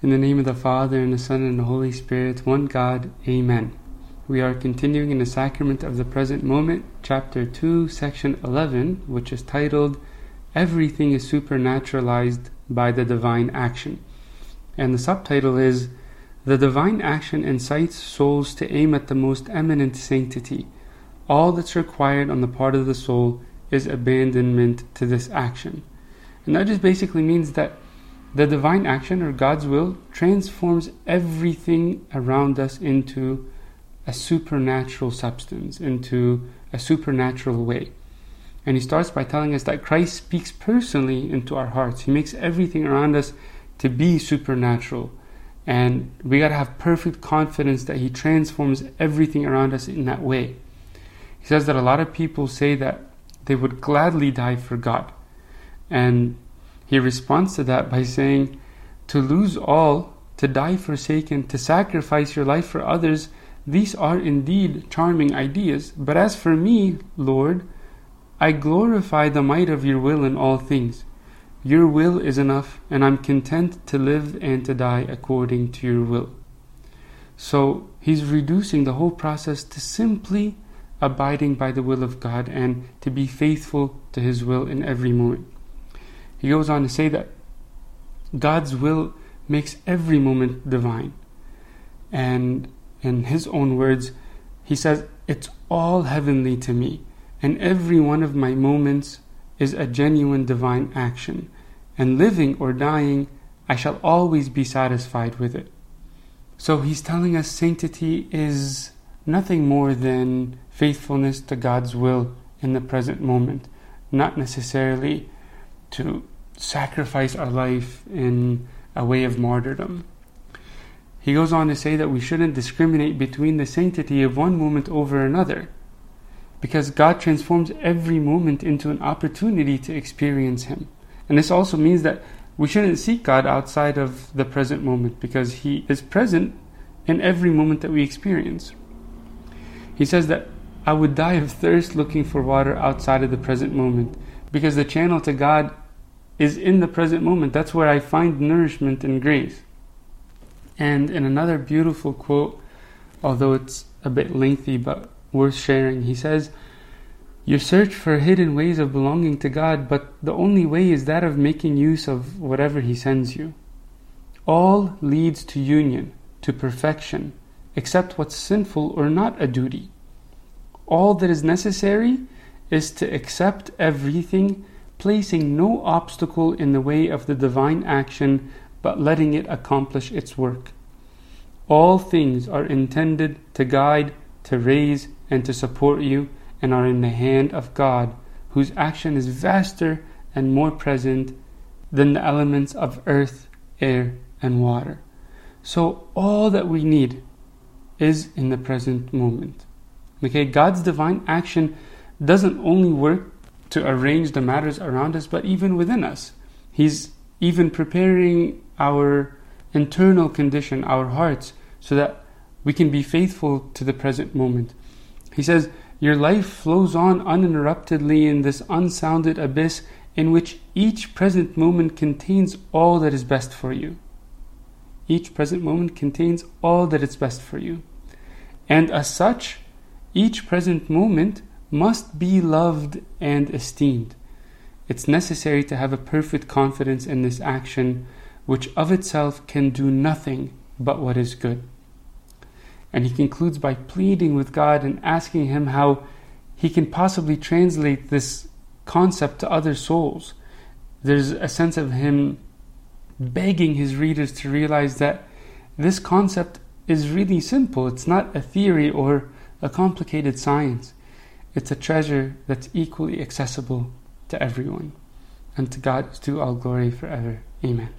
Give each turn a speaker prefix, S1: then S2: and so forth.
S1: In the name of the Father, and the Son, and the Holy Spirit, one God, Amen. We are continuing in the Sacrament of the Present Moment, Chapter 2, Section 11, which is titled Everything is Supernaturalized by the Divine Action. And the subtitle is The Divine Action incites souls to aim at the most eminent sanctity. All that's required on the part of the soul is abandonment to this action. And that just basically means that the divine action or God's will transforms everything around us into a supernatural substance, into a supernatural way. And he starts by telling us that Christ speaks personally into our hearts. He makes everything around us to be supernatural. And we got to have perfect confidence that He transforms everything around us in that way. He says that a lot of people say that they would gladly die for God. And he responds to that by saying, To lose all, to die forsaken, to sacrifice your life for others, these are indeed charming ideas. But as for me, Lord, I glorify the might of your will in all things. Your will is enough, and I'm content to live and to die according to your will. So he's reducing the whole process to simply abiding by the will of God and to be faithful to his will in every moment. He goes on to say that God's will makes every moment divine. And in his own words, he says, It's all heavenly to me, and every one of my moments is a genuine divine action. And living or dying, I shall always be satisfied with it. So he's telling us sanctity is nothing more than faithfulness to God's will in the present moment, not necessarily to sacrifice our life in a way of martyrdom. He goes on to say that we shouldn't discriminate between the sanctity of one moment over another, because God transforms every moment into an opportunity to experience Him. And this also means that we shouldn't seek God outside of the present moment, because He is present in every moment that we experience. He says that I would die of thirst looking for water outside of the present moment, because the channel to God is in the present moment. That's where I find nourishment and grace. And in another beautiful quote, although it's a bit lengthy but worth sharing, he says, You search for hidden ways of belonging to God, but the only way is that of making use of whatever He sends you. All leads to union, to perfection, except what's sinful or not a duty. All that is necessary is to accept everything placing no obstacle in the way of the divine action, but letting it accomplish its work. All things are intended to guide, to raise, and to support you, and are in the hand of God, whose action is vaster and more present than the elements of earth, air, and water. So, all that we need is in the present moment. Okay, God's divine action doesn't only work to arrange the matters around us, but even within us. He's even preparing our internal condition, our hearts, so that we can be faithful to the present moment. He says, Your life flows on uninterruptedly in this unsounded abyss in which each present moment contains all that is best for you. Each present moment contains all that is best for you. And as such, each present moment must be loved and esteemed. It's necessary to have a perfect confidence in this action, which of itself can do nothing but what is good. And he concludes by pleading with God and asking Him how he can possibly translate this concept to other souls. There's a sense of him begging his readers to realize that this concept is really simple. It's not a theory or a complicated science. It's a treasure that's equally accessible to everyone. And to God is due all glory forever. Amen.